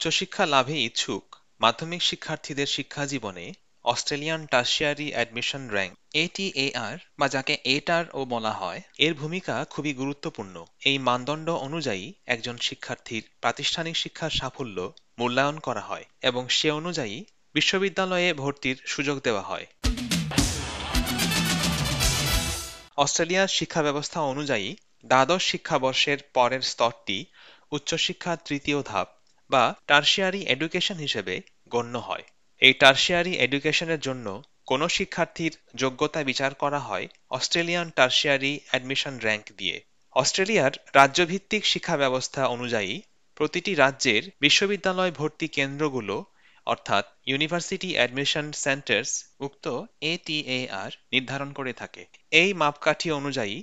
উচ্চশিক্ষা লাভে ইচ্ছুক মাধ্যমিক শিক্ষার্থীদের শিক্ষা জীবনে Australian tertiary admission rank ATAR বা যাকে এটার ও বলা হয়, এর ভূমিকা খুবই গুরুত্বপূর্ণ। এই মানদণ্ড অনুযায়ী একজন শিক্ষার্থীর প্রাতিষ্ঠানিক শিক্ষার সাফল্য মূল্যায়ন করা হয় এবং সে অনুযায়ী বিশ্ববিদ্যালয়ে ভর্তির সুযোগ দেওয়া হয়। অস্ট্রেলিয়ার শিক্ষা ব্যবস্থা অনুযায়ী দ্বাদশ শিক্ষাবর্ষের পরের স্তরটি উচ্চশিক্ষার তৃতীয় ধাপ। বা টার্সিয়ারি এডুকেশন হিসেবে গণ্য হয়। এই টার্সিয়ারি এডুকেশনের জন্য কোনো শিক্ষার্থীর যোগ্যতা বিচার করা হয় অস্ট্রেলিয়ান টার্সিয়ারি অ্যাডমিশন র্যাঙ্ক দিয়ে। অস্ট্রেলিয়ার রাজ্যভিত্তিক শিক্ষা ব্যবস্থা অনুযায়ী প্রতিটি রাজ্যের বিশ্ববিদ্যালয় ভর্তি কেন্দ্রগুলো, অর্থাৎ ইউনিভার্সিটি অ্যাডমিশন সেন্টার্স উক্ত এটিএআর নির্ধারণ করে থাকে। এই মাপকাঠি অনুযায়ী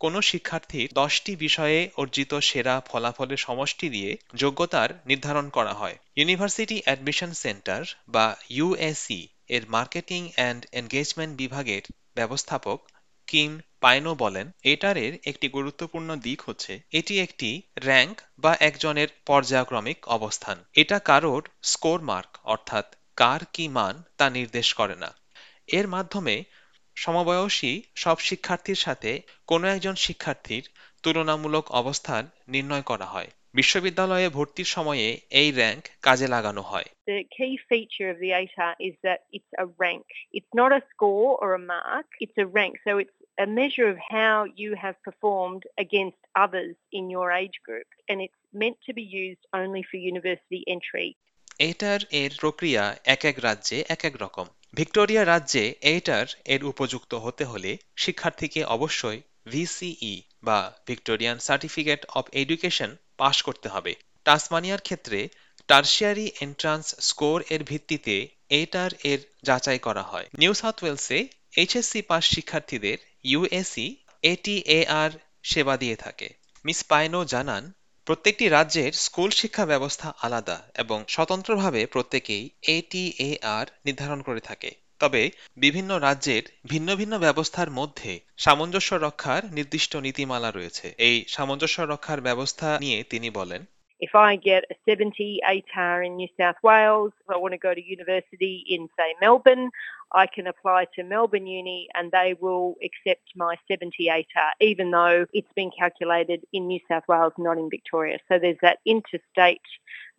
কোনো শিক্ষার্থীর দশটি বিষয়ে অর্জিত সেরা ফলাফলের সমষ্টি দিয়ে যোগ্যতার নির্ধারণ করা হয়। ইউনিভার্সিটি অ্যাডমিশন সেন্টার বা ইউএসি এর মার্কেটিং অ্যান্ড এনগেজমেন্ট বিভাগের ব্যবস্থাপক কিম পাইনো বলেন, এটারের একটি গুরুত্বপূর্ণ দিক হচ্ছে, এটি একটি র্যাঙ্ক বা একজনের পর্যায়ক্রমিক অবস্থান। এটা কারোর স্কোর মার্ক অর্থাৎ কার কি মান তা নির্দেশ করে না। এর মাধ্যমে সমবয়সী সব শিক্ষার্থীর সাথে কোনো একজন শিক্ষার্থীর তুলনামূলক অবস্থান নির্ণয় করা হয় বিশ্ববিদ্যালয়ে ভর্তির সময়ে এই র্যাঙ্ক কাজে লাগানো হয় The key feature of the ATAR is that it's a rank. It's not a score or a mark, it's a rank. So it's a measure of how you have performed against others in your age group. And it's meant to be used only for university entry. এটার এর প্রক্রিয়া এক এক রাজ্যে এক এক রকম। Victoria রাজ্যে এইটার এর উপযুক্ত হতে হলে শিক্ষার্থীকে অবশ্যই ভিসিই বা Victorian certificate of education pass করতে হবে। টাসমানিয়ার ক্ষেত্রে টার্সিয়ারি এন্ট্রান্স স্কোর এর ভিত্তিতে এইটার এর যাচাই করা হয়। নিউ সাউথ ওয়েলসে এইচএসসি পাস শিক্ষার্থীদের ইউএসি এটিএআর সেবা দিয়ে থাকে। মিস পাইনো জানান প্রত্যেকটি রাজ্যের স্কুল শিক্ষা ব্যবস্থা আলাদা এবং স্বতন্ত্রভাবে প্রত্যেকেই এটিএআর নির্ধারণ করে থাকে। তবে বিভিন্ন রাজ্যের ভিন্ন ভিন্ন ব্যবস্থার মধ্যে সামঞ্জস্য রক্ষার নির্দিষ্ট নীতিমালা রয়েছে। এই সামঞ্জস্য রক্ষার ব্যবস্থা নিয়ে তিনি বলেন If I get a 70 ATAR in New South Wales, if I want to go to university in, say, Melbourne, I can apply to Melbourne Uni and they will accept my 70 ATAR, even though it's been calculated in New South Wales, not in Victoria. So there's that interstate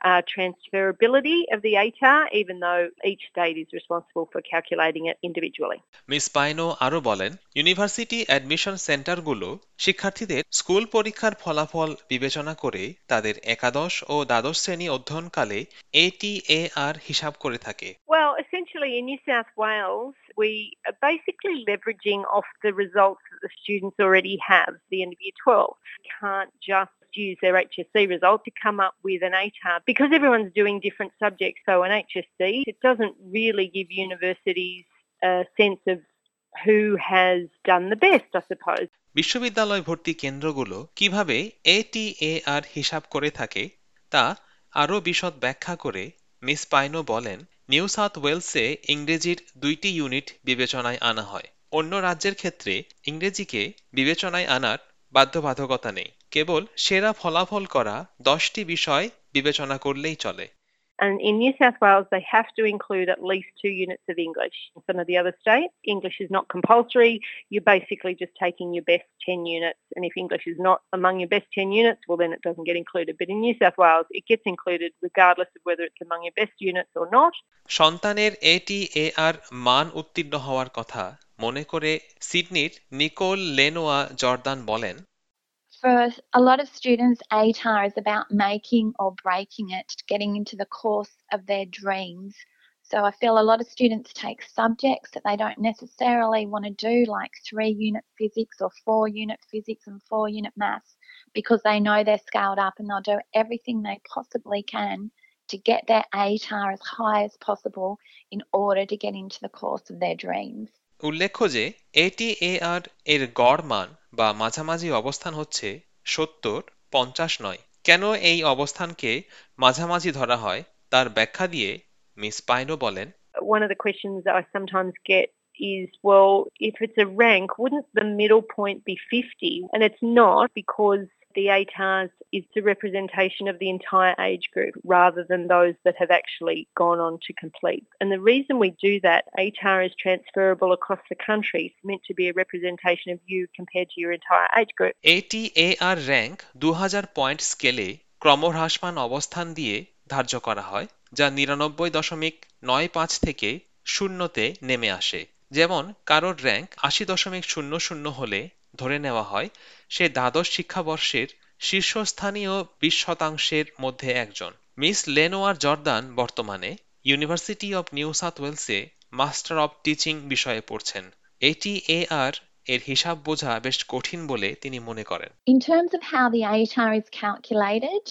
uh, transferability of the ATAR, even though each state is responsible for calculating it individually. Miss Paino আরও বলেন university admission সেন্টারগুলো শিক্ষার্থীদের school পরীক্ষার ফলাফল বিবেচনা করে তাদের একাদশ ও দ্বাদশ শ্রেণি অধ্যয়নকালে এটিএআর হিসাব করে থাকে Well, essentially in New South Wales, we are basically leveraging off the results that the students already have at the end of year 12. Can't just use their HSC result to come up with an ATAR because everyone's doing different subjects. So an HSC, it doesn't really give universities a sense of who has done the best, I suppose. বিশ্ববিদ্যালয় ভর্তি কেন্দ্রগুলো কীভাবে ATAR হিসাব করে থাকে তা আরও বিশদ ব্যাখ্যা করে মিস পাইনো বলেন নিউ সাউথ ওয়েলসে ইংরেজির দুইটি ইউনিট বিবেচনায় আনা হয় অন্য রাজ্যের ক্ষেত্রে ইংরেজিকে বিবেচনায় আনার বাধ্যবাধকতা নেই কেবল সেরা ফলাফল করা দশটি বিষয় বিবেচনা করলেই চলে And in New South Wales, they have to include at least two units of English. In some of the other states, English is not compulsory. You're basically just taking your best 10 units. And if English is not among your best 10 units, well, then it doesn't get included. But in New South Wales, it gets included regardless of whether it's among your best units or not. সন্তানের ATAR মান উত্তীর্ণ হওয়ার কথা মনে করে সিডনির Nicole Lenoir Jordan বলেন For a lot of students, ATAR is about making or breaking it, getting into the course of their dreams. So I feel a lot of students take subjects that they don't necessarily want to do, like three unit physics or four unit physics and four unit maths, because they know they're scaled up and they'll do everything they possibly can to get their ATAR as high as possible in order to get into the course of their dreams. উল্লেখ্য যে ATAR এর গড় মান বা মাঝামাঝি অবস্থান হচ্ছে সত্তর পঞ্চাশ নয় কেন এই অবস্থানকে মাঝামাঝি ধরা হয় তার ব্যাখ্যা দিয়ে মিস পাইনো বলেন One of the questions that I sometimes get is, well, if it's a rank, wouldn't the middle point be 50? And it's not because The ATARS is the representation of the entire age group rather than those that have actually gone on to complete. And the reason we do that, ATAR is transferable across the country. It's meant to be a representation of you compared to your entire age group. ATAR দু হাজার point স্কেলে ক্রমহ্রাসমান অবস্থান দিয়ে ধার্য করা হয় যা নিরানব্বই দশমিক নয় পাঁচ থেকে শূন্যতে নেমে আসে যেমন কারোর র্যাঙ্ক আশি দশমিক শূন্য শূন্য হলে ধরে নেওয়া হয় সে দ্বাদশ শিক্ষাবর্ষের শীর্ষস্থানীয় বিশ শতাংশের মধ্যে একজন। মিস লেনোয়ার জর্দান বর্তমানে ইউনিভার্সিটি অব নিউ সাউথ ওয়েলসে মাস্টার অব টিচিং বিষয়ে পড়ছেন। এটি এ আর এর হিসাব বোঝা বেশ কঠিন বলে তিনি মনে করেন। In terms of how the ATAR is calculated,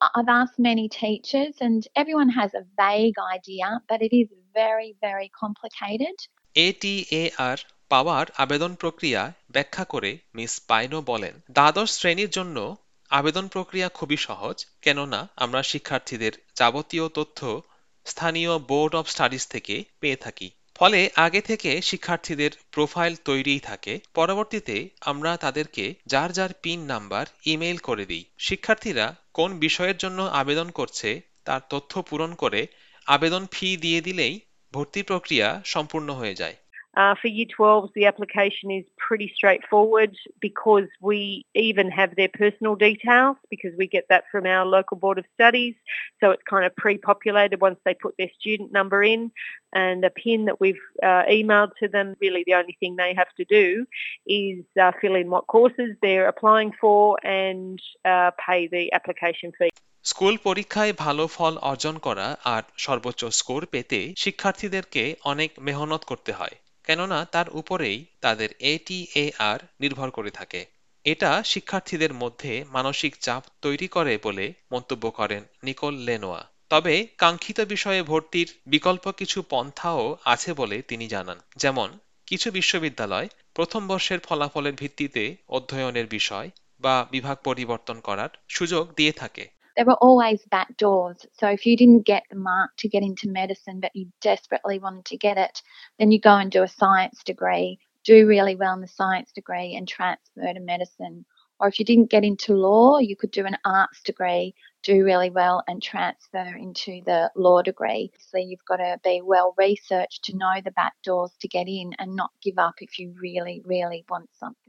I've asked many teachers and everyone has a vague idea, but it is very, very complicated. ATAR পাওয়ার আবেদন প্রক্রিয়া ব্যাখ্যা করে মিস পাইনো বলেন। দ্বাদশ শ্রেণির জন্য আবেদন প্রক্রিয়া খুবই সহজ, কেননা আমরা শিক্ষার্থীদের যাবতীয় তথ্য স্থানীয় বোর্ড অব স্টাডিজ থেকে পেয়ে থাকি। ফলে আগে থেকে শিক্ষার্থীদের প্রোফাইল তৈরিই থাকে। পরবর্তীতে আমরা তাদেরকে যার যার পিন নাম্বার, ইমেইল করে দিই। শিক্ষার্থীরা কোন বিষয়ের জন্য আবেদন করছে তার তথ্য পূরণ করে আবেদন ফি দিয়ে দিলেই ভর্তি প্রক্রিয়া সম্পূর্ণ হয়ে যায়। Uh, for Year 12s, the application is pretty straightforward because we even have their personal details because we get that from our local Board of Studies. So it's kind of pre-populated once they put their student number in and a PIN that we've uh, emailed to them. Really the only thing they have to do is uh, fill in what courses they're applying for and uh, pay the application fee. School পরীক্ষায় ভালো ফল অর্জন করা আর সর্বোচ্চ score পেতে শিক্ষার্থীদেরকে অনেক মেহনত করতে হয় কেননা তার উপরেই তাদের এটিএআর নির্ভর করে থাকে। এটা শিক্ষার্থীদের মধ্যে মানসিক চাপ তৈরি করে বলে মন্তব্য করেন নিকোল লেনোয়া। তবে কাঙ্ক্ষিত বিষয়ে ভর্তির বিকল্প কিছু পন্থাও আছে বলে তিনি জানান। যেমন, কিছু বিশ্ববিদ্যালয় প্রথম বর্ষের ফলাফলের ভিত্তিতে অধ্যয়নের বিষয় বা বিভাগ পরিবর্তন করার সুযোগ দিয়ে থাকে। There were always back doors. So if you didn't get the mark to get into medicine, but you desperately wanted to get it, then you go and do a science degree, do really well in the science degree, and transfer to medicine. Or if you didn't get into law, you could do an arts degree, do really well, and transfer into the law degree. So you've got to be well researched to know the back doors to get in and not give up if you really, really want something.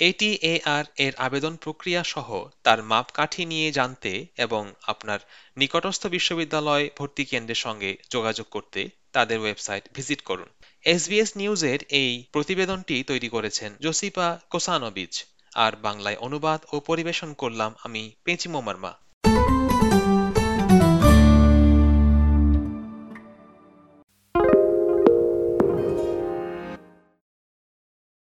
ATAR এর আবেদন প্রক্রিয়া সহ তার মাপকাঠি নিয়ে জানতে এবং আপনার নিকটস্থ বিশ্ববিদ্যালয় ভর্তি কেন্দ্রের সঙ্গে যোগাযোগ করতে তাদের ওয়েবসাইট ভিজিট করুন। এসবিএস নিউজের এই প্রতিবেদনটি তৈরি করেছেন জোসিপা কোসানোবিচ। আর বাংলায় অনুবাদ ও পরিবেশন করলাম আমি পেঁচিমো মার্মা।